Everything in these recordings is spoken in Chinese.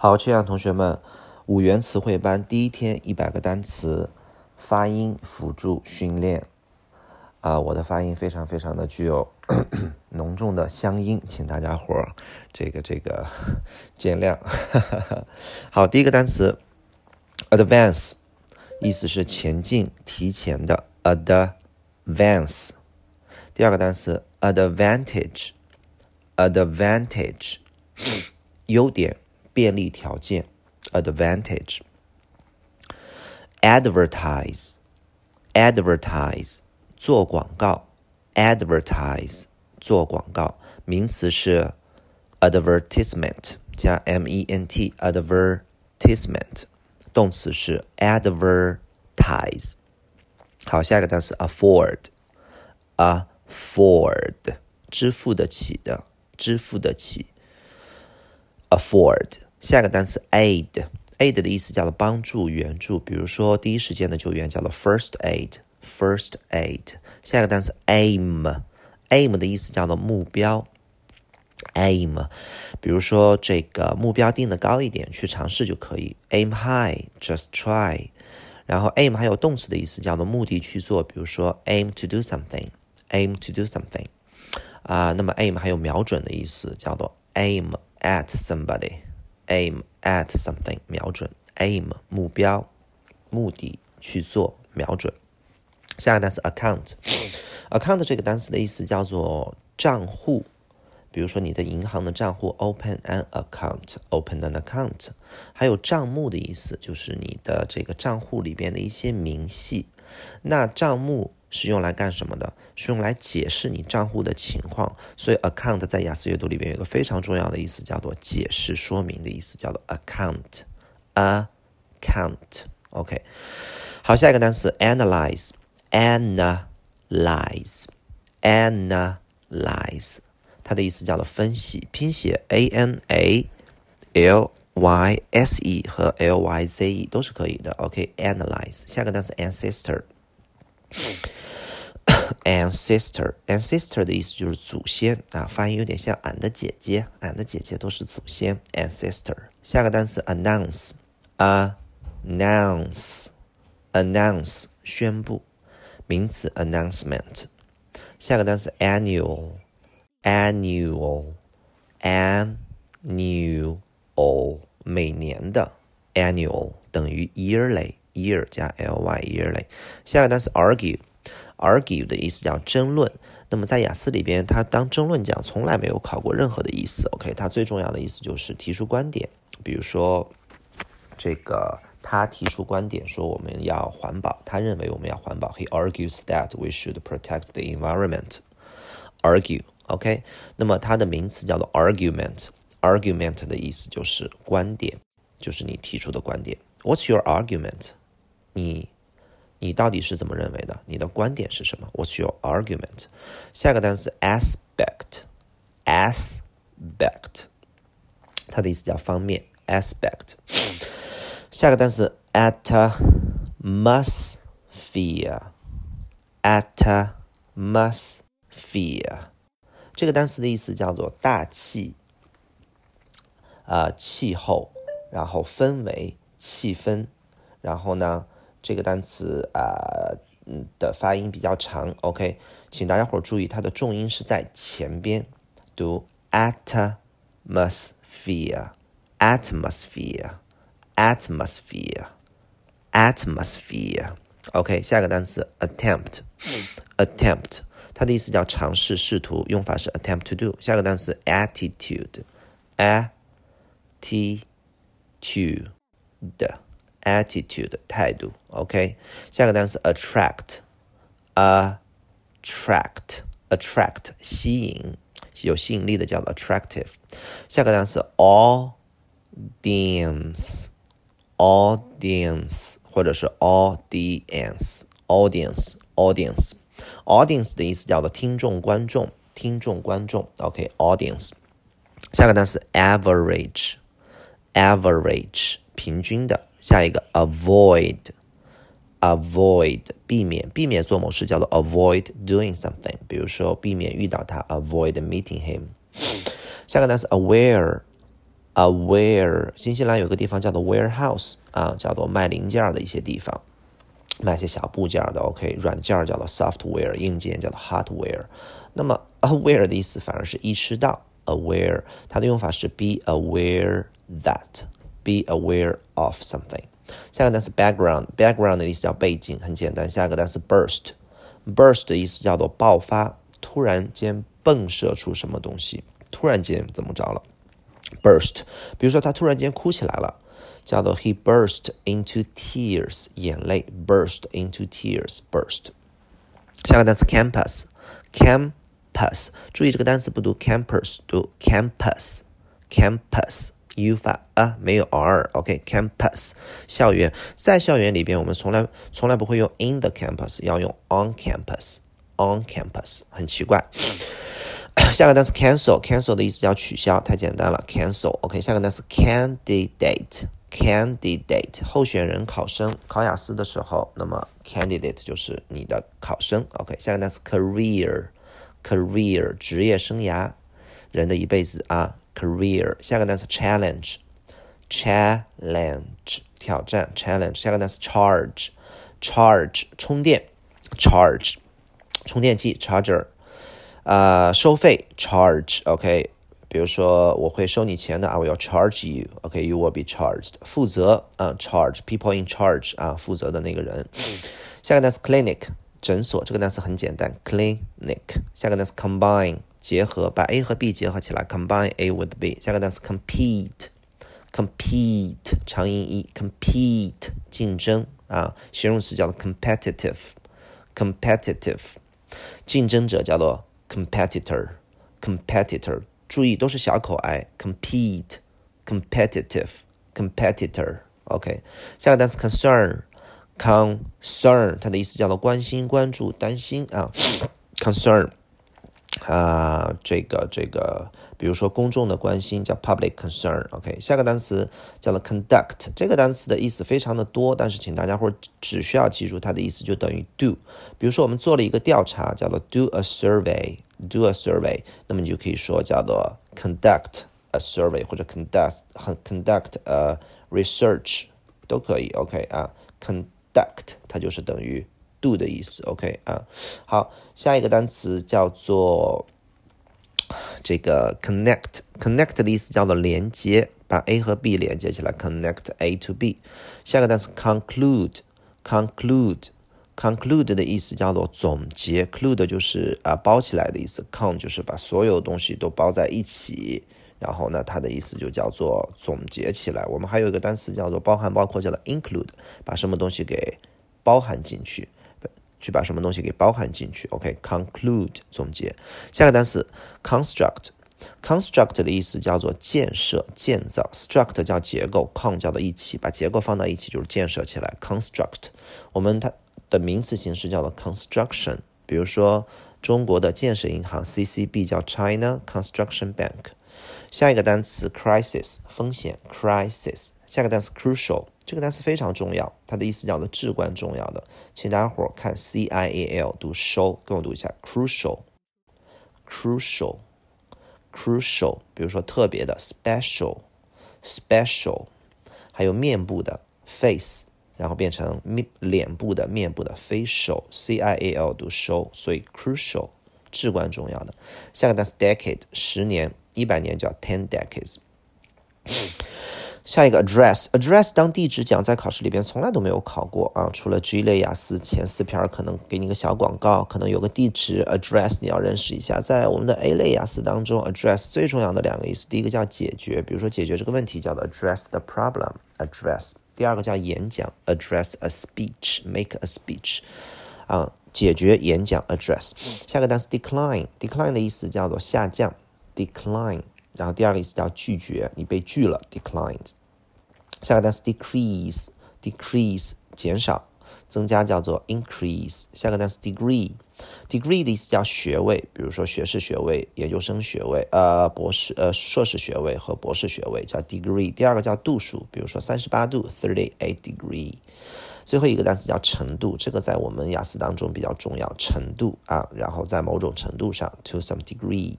好，亲爱的同学们，五元词汇班第一天一百个单词发音辅助训练啊，我的发音非常非常的具有 浓重的乡音，请大家伙儿这个这个见谅。好，第一个单词 advance，意思是前进、提前的 advance。第二个单词 advantage，advantage，优点、便利条件，advantage。advertise，advertise，做广告，advertise，做广告，名词是 advertisement 加 m e n t，advertisement，动词是 advertise。好，下一个单词 afford，afford 支付得起的，支付得起。afford 下个单词 aid，aid 的意思叫做帮助、援助，比如说第一时间的救援叫做 first aid，first aid。下个单词 aim，aim 的意思叫做目标，aim。比如说这个目标定的高一点，去尝试就可以，aim high，just try。然后 aim 还有动词的意思叫做目的去做，比如说 aim to do something。aim to do something 啊，那么 aim 还有瞄准的意思，叫做 aim at somebody aim at something 瞄准，aim 目标、目的去做瞄准。下一个单词 account，account 这个单词的意思叫做账户，比如说你的银行的账户 open an account，open an account，还有账目的意思就是你的这个账户里边的一些明细。那账目是用来干什么的？是用来解释你账户的情况。所以，account 在雅思阅读里边有一个非常重要的意思，叫做解释说明的意思，叫做 account。account。OK。好，下一个单词 analyze。analyze。analyze。它的意思叫做分析，拼写 a n a l y s e 和 l y z e 都是可以的。OK。analyze。下个单词 ancestor。Ancestor，ancestor 的意思就是祖先啊，发音有点像俺的姐姐，俺的姐姐都是祖先。ancestor，下个单词 announce，announce，announce 宣布，名词 announcement。下个单词 annual，annual，annual 每年的 annual 等于 yearly year 加 ly，yearly。下个单词 argue。argue 的意思叫争论，那么在雅思里边，它当争论讲从来没有考过任何的意思。OK，它最重要的意思就是提出观点。比如说，这个他提出观点说我们要环保，他认为我们要环保。He argues that we should protect the environment. Argue，OK，那么它的名词叫做 argument。argument 的意思就是观点，就是你提出的观点。What's your argument？你。你到底是怎么认为的？你的观点是什么？What's your argument？下个单词 aspect，aspect，它的意思叫方面，aspect。下个单词 atmosphere，atmosphere，这个单词的意思叫做大气，啊，气候，然后氛围，气氛，然后呢？这个单词啊，嗯的发音比较长，OK，请大家伙注意，它的重音是在前边，读 atmosphere，atmosphere，atmosphere，OK，下个单词 attempt，attempt，它的意思叫尝试、试图，用法是 attempt to do。下个单词 attitude，attitude。attitude 态度，OK。下个单词 attract，attract，attract 吸引，有吸引力的叫做 attractive。下个单词 audience，audience 或者是 audience，audience，audience，audience 的意思叫做听众、观众，听众、观众，OK，audience。下个单词 average，average 平均的。 下一个 avoid，avoid 避免，避免做某事叫做 avoid doing something。比如说避免遇到他，avoid meeting him。下个单词 aware，aware 新西兰有个地方叫做 warehouse 啊，叫做卖零件的一些地方，卖些小部件的。OK，软件叫做 software，硬件叫做 hardware。那么 aware 的意思反而是意识到，aware 它的用法是 be aware that that，be aware of something。下个单词 background，background 的意思叫背景，很简单。下一个单词 burst，burst 的意思叫做爆发，突然间迸射出什么东西，突然间怎么着了？burst，比如说他突然间哭起来了，叫做 he burst into tears，眼泪 burst into tears，burst。下个单词 campus，campus，注意这个单词不读 campus，读 campus，campus。 U 发啊，没有 r，OK，campus，校园，在校园里边，我们从来从来不会用 in the campus，要用 on campus，on campus，很奇怪。下个单词 cancel，cancel 的意思叫取消，太简单了，cancel，OK。下个单词 candidate，candidate，候选人、考生，考雅思的时候，那么 candidate 就是你的考生，OK。下个单词 career，career，职业生涯，人的一辈子啊。career，下个单词 challenge，challenge 挑战 challenge，下个单词 charge，charge 充电 charge 充电器 charger，啊收费 charge，OK，比如说我会收你钱的，I will charge you，OK，you will be charged，负责啊 charge，people in charge 啊负责的那个人，下个单词 clinic 诊所，这个单词很简单 clinic，下个单词 combine。 结合，把 A 和 B 结合起来，combine A with B。下个单词 compete，compete 长音 e，compete 竞争啊，形容词叫做 competitive，competitive 竞争者叫做 competitor，competitor 注意都是小口 i，compete，competitive，competitor。OK，下个单词 concern，concern 它的意思叫做关心、关注、担心啊，concern。啊，这个这个，比如说公众的关心叫 public concern，OK。下个单词叫做 conduct，这个单词的意思非常的多，但是请大家伙只需要记住它的意思就等于 do。比如说我们做了一个调查，叫做 do a survey，do a survey，那么你就可以说叫做 conduct a survey 或者 conduct conduct a research 都可以，OK 啊，conduct 它就是等于。Do 的意思，OK 啊，好，下一个单词叫做这个 connect，connect 的意思叫做连接，把 A 和 B 连接起来，connect A to B。下个单词 conclude，conclude，conclude 的意思叫做总结，clude 就是啊包起来的意思，con 就是把所有东西都包在一起，然后呢，它的意思就叫做总结起来。我们还有一个单词叫做包含包括，叫做 include，把什么东西给包含进去。去把什么东西给包含进去？OK，conclude 总结。下个单词 construct，construct 的意思叫做建设、建造，struct 叫结构，con 叫做一起，把结构放到一起就是建设起来。construct 我们它的名词形式叫做 construction。比如说中国的建设银行 CCB 叫 China Construction Bank。下一个单词 crisis 风险 crisis。下个单词 crucial。这个单词非常重要，它的意思叫做至关重要的。请大家伙儿看 C I A L 读收，跟我读一下 crucial，crucial，crucial。比如说特别的 special，special，还有面部的 face，然后变成面脸部的面部的 facial，C I A L 读收，所以 crucial 至关重要的。下个单词 decade 十年，一百年叫 ten decades。下一个 address，address 当地址讲在考试里边从来都没有考过啊，除了 G 类雅思前四篇可能给你个小广告，可能有个地址 address 你要认识一下。在我们的 A 类雅思当中，address 最重要的两个意思，第一个叫解决，比如说解决这个问题叫做 address the problem，address；第二个叫演讲，address a speech，make a speech，啊，解决演讲 address。下个单词 decline，decline 的意思叫做下降，decline，然后第二个意思叫拒绝，你被拒了，declined。下个单词 decrease，decrease 减少，增加叫做 increase。下个单词 degree，degree 的意思叫学位，比如说学士学位、研究生学位、呃博士、呃硕士学位和博士学位叫 degree。第二个叫度数，比如说三十八度，thirty eight degree。最后一个单词叫程度，这个在我们雅思当中比较重要，程度啊，然后在某种程度上，to some degree。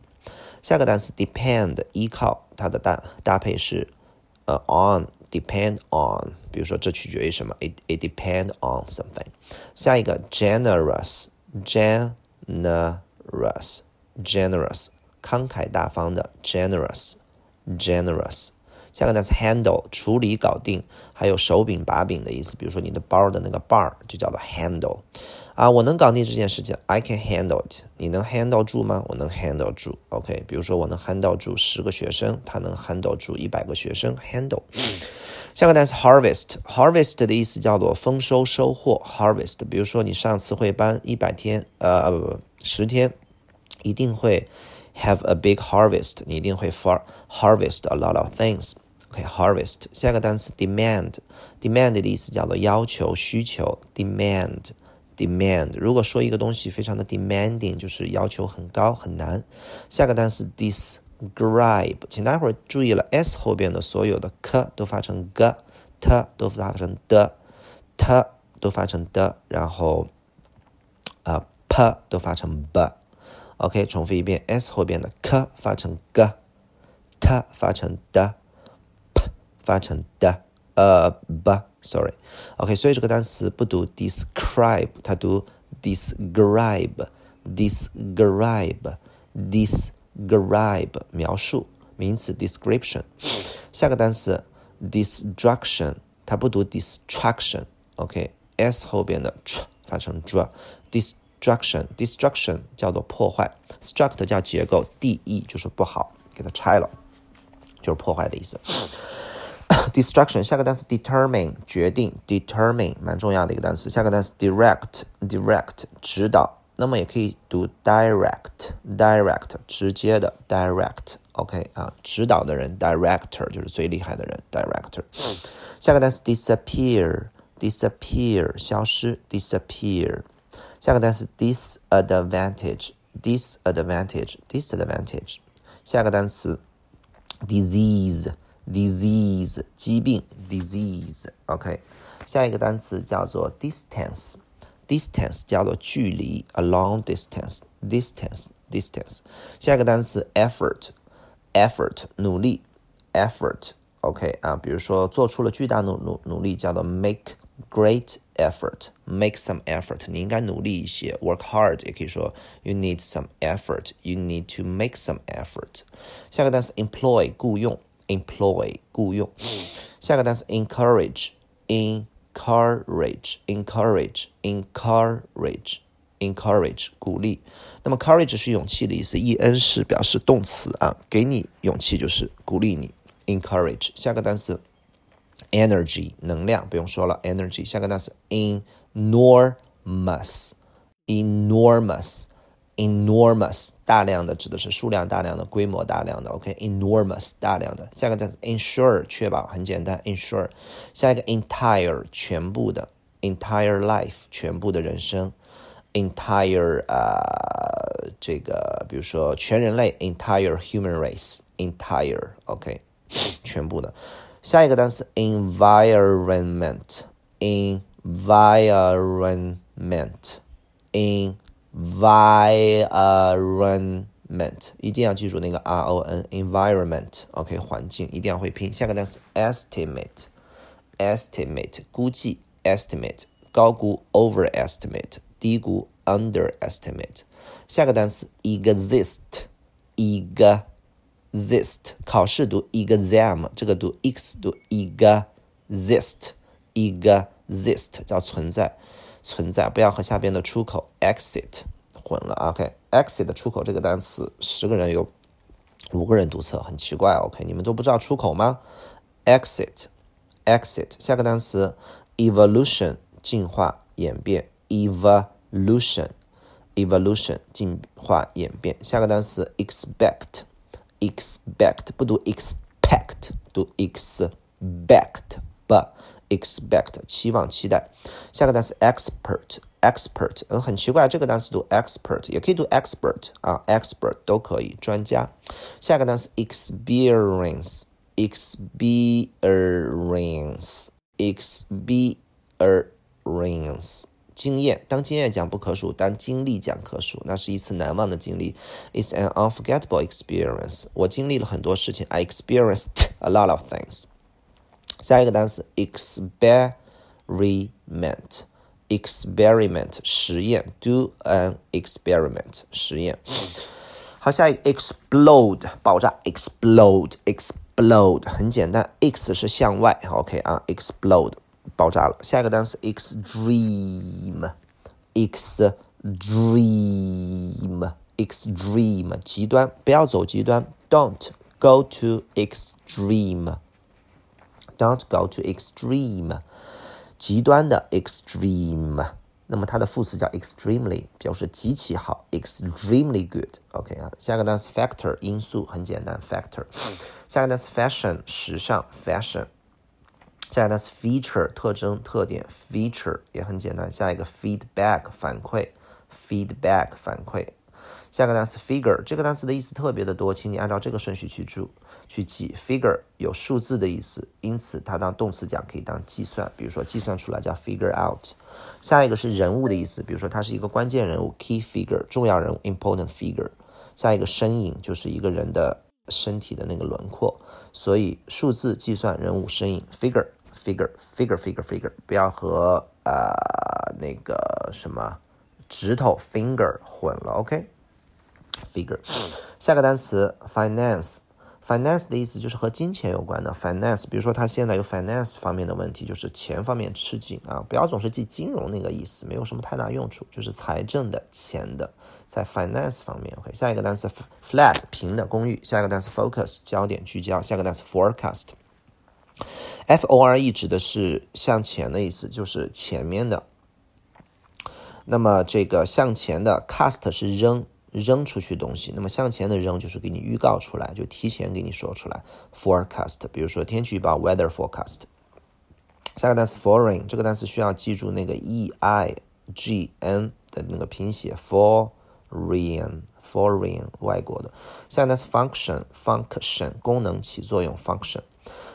下个单词 depend 依靠，它的搭搭配是呃 on depend on，比如说这取决于什么，it it depend on something。下一个 generous generous generous 慷慨大方的 generous generous。下个单词 handle 处理搞定，还有手柄把柄的意思。比如说你的包的那个把儿就叫做 handle 啊，我能搞定这件事情，I can handle it。你能 handle 住吗？我能 handle 住。OK，比如说我能 handle 住十个学生，他能 handle 住一百个学生。handle 下个单词 harvest，harvest 的意思叫做丰收收获。harvest，比如说你上词汇班一百天，呃不不十天，一定会 have a big harvest，你一定会 far harvest a lot of things。OK，harvest 下个单词 demand，demand 的意思叫做要求、需求。demand demand，如果说一个东西非常的 demanding，就是要求很高、很难。下个单词 describe，请大家伙注意了，s 后边的所有的 k 都发成 g，t 都发成的，t 都发成的，然后啊 p 都发成 b。OK，重复一遍，s 后边的 k 发成 g，t 发成的。发成的，呃不，sorry。OK，所以这个单词不读 describe，它读 describe，describe，describe，描述名词 description。下个单词 destruction，它不读 destruction。OK，s 后边的 tr 发成 dr，destruction，destruction 叫做破坏，struct 叫结构，de 就是不好，给它拆了，就是破坏的意思。destruction 下个单词 determine 决定 determine 蛮重要的一个单词。下个单词 direct direct 指导，那么也可以读 direct direct 直接的 direct OK 啊，指导的人 director 就是最厉害的人 director。下个单词 disappear disappear 消失 disappear。下个单词 disadvantage disadvantage disadvantage。下个单词 disease。 disease 疾病，disease，OK，下一个单词叫做 distance，distance 叫做距离，a long distance，distance，distance。下一个单词 effort，effort 努力，effort，OK 啊，比如说做出了巨大努努努力，叫做 make great effort，make some effort，你应该努力一些，work hard，也可以说 you need some effort，you need to make some effort。下个单词 employ 雇佣。 Employ 雇佣。下个单词 encourage encourage encourage encourage encourage 鼓励。那么 courage 是勇气的意思，e n 是表示动词啊，给你勇气就是鼓励你。encourage 下个单词 energy 能量不用说了，energy 下个单词 enormous enormous enormous 大量的指的是数量大量的、规模大量的。OK，enormous 大量的。下一个单词 ensure 确保，很简单，ensure。下一个 entire 全部的，entire life 全部的人生，entire 呃这个比如说全人类，entire human race，entire OK 全部的。下一个单词 environment，environment，in environment 一定要记住那个 r o n environment，OK 环境一定要会拼。下个单词 estimate，estimate 估计 estimate 高估 overestimate 低估 underestimate。下个单词 exist，exist 考试读 exam，这个读 x 读 exist，exist 叫存在。 存在，不要和下边的出口 exit 混了。OK，exit 出口这个单词，十个人有五个人读错，很奇怪。OK，你们都不知道出口吗？exit，exit。下个单词 evolution 进化演变，evolution，evolution 进化演变。下个单词 expect，expect 不读 expect，读 expect。expect 期望期待，下个单词 expert，expert，嗯，很奇怪，这个单词读 expert，也可以读 expert 啊，expert 都可以，专家。下个单词 experience，experience，experience， 经验，当经验讲不可数，当经历讲可数，那是一次难忘的经历。It's an unforgettable experience。我经历了很多事情，I experienced a lot of things。 下一个单词，experiment，experiment 实验，do an experiment 实验。好，下一个 explode 爆炸，explode，explode 很简单，x 是向外，OK 啊，explode。爆炸了。下一个单词 extreme，extreme，extreme，极端，不要走极端。Don't go to extreme。 Don't go to extreme，极端的 extreme。那么它的副词叫 extremely，表示极其好，extremely good。OK 啊，下一个单词 factor，因素，很简单，factor。下一个单词 fashion，时尚，fashion。下一个单词 feature 特征特点 feature 也很简单。下一个 feedback 反馈 feedback 反馈。下个单词 figure 这个单词的意思特别的多，请你按照这个顺序去注 去记。figure 有数字的意思，因此它当动词讲可以当计算，比如说计算出来叫 figure out。下一个是人物的意思，比如说他是一个关键人物 key figure 重要人物 important figure。下一个身影就是一个人的身体的那个轮廓，所以数字计算人物身影 figure。figure figure figure figure，不要和呃那个什么指头 finger 混了，OK？figure，下个单词 finance finance 的意思就是和金钱有关的 finance。比如说他现在有 finance 方面的问题，就是钱方面吃紧啊。不要总是记金融那个意思，没有什么太大用处，就是财政的钱的，在 finance 方面，OK？下一个单词 flat 平的公寓，下一个单词 focus 焦点聚焦，下一个单词 forecast。F O R E 指的是向前的意思，就是前面的。那么这个向前的 cast 是扔扔出去东西，那么向前的扔就是给你预告出来，就提前给你说出来。Forecast，比如说天气预报 weather forecast。下个单词 foreign，这个单词需要记住那个 E I G N 的那个拼写 foreign，foreign 外国的。下个单词 function，function 功能起作用 function。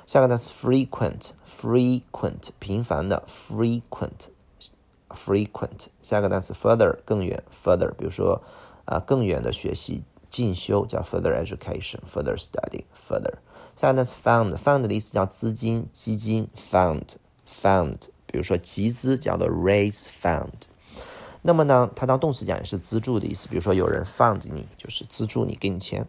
下个单词 frequent，frequent 频繁的 frequent，frequent。下个单词 further 更远 further，比如说啊更远的学习进修叫 further education，further study further。下个单词 found，found 的意思叫资金基金 found，found。比如说集资叫做 raise fund。那么呢，它当动词讲也是资助的意思，比如说有人 fund 你，就是资助你，给你钱。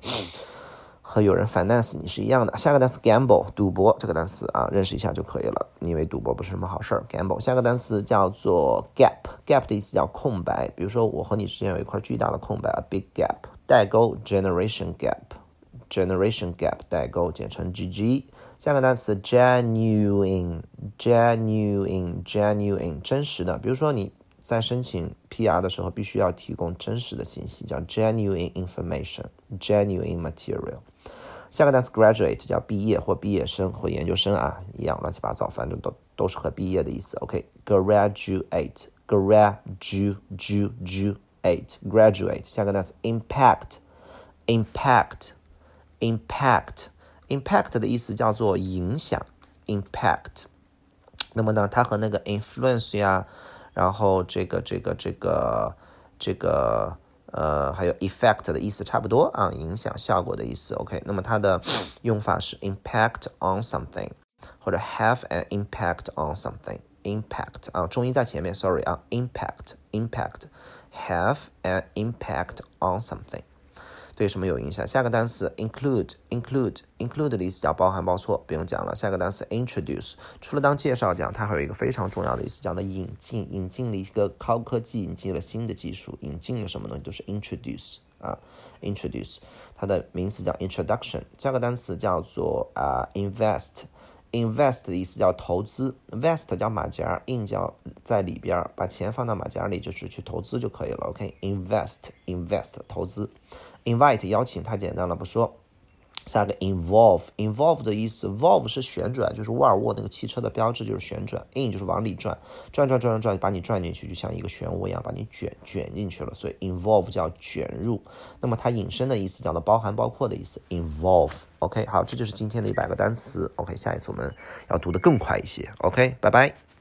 和有人 finance 你是一样的。下个单词 gamble 赌博这个单词啊，认识一下就可以了。你以为赌博不是什么好事儿？gamble。下个单词叫做 gap，gap 的意思叫空白。比如说我和你之间有一块巨大的空白，a big gap。代沟 generation gap，generation gap 代沟简称 GG。下个单词 genuine，genuine，genuine 真实的。比如说你在申请 PR 的时候，必须要提供真实的信息，叫 genuine information，genuine material。下个单词 graduate 叫毕业或毕业生或研究生啊，一样乱七八糟，反正都都是和毕业的意思。OK，graduate，graduate，graduate。下个单词 impact，impact，impact，impact 的意思叫做影响，impact。那么呢，它和那个 influence 呀，然后这个这个这个这个。呃，还有 effect 的意思差不多啊，影响效果的意思。OK，那么它的用法是 impact on something，或者 have an impact on something。impact 啊，重音在前面，sorry 啊，impact，impact，have an impact on something。对什么有影响？下个单词 include，include，include 的意思叫包含、包括，不用讲了。下个单词 introduce，除了当介绍讲，它还有一个非常重要的意思，叫的引进，引进了一个高科技，引进了新的技术，引进了什么东西都是 introduce 啊，introduce，它的名词叫 introduction。下个单词叫做啊 invest，invest 的意思叫投资，vest 叫马甲，in 叫在里边，把钱放到马甲里就是去投资就可以了。OK，invest，invest 投资。Invite 邀请太简单了，不说。下个 involve，involve 的意思，volve 是旋转，就是沃尔沃那个汽车的标志就是旋转，in 就是往里转，转转转转转，把你转进去，就像一个漩涡一样，把你卷卷进去了，所以 involve 叫卷入。那么它引申的意思叫做包含包括的意思，involve。OK，好，这就是今天的一百个单词。OK，下一次我们要读得更快一些。OK，拜拜。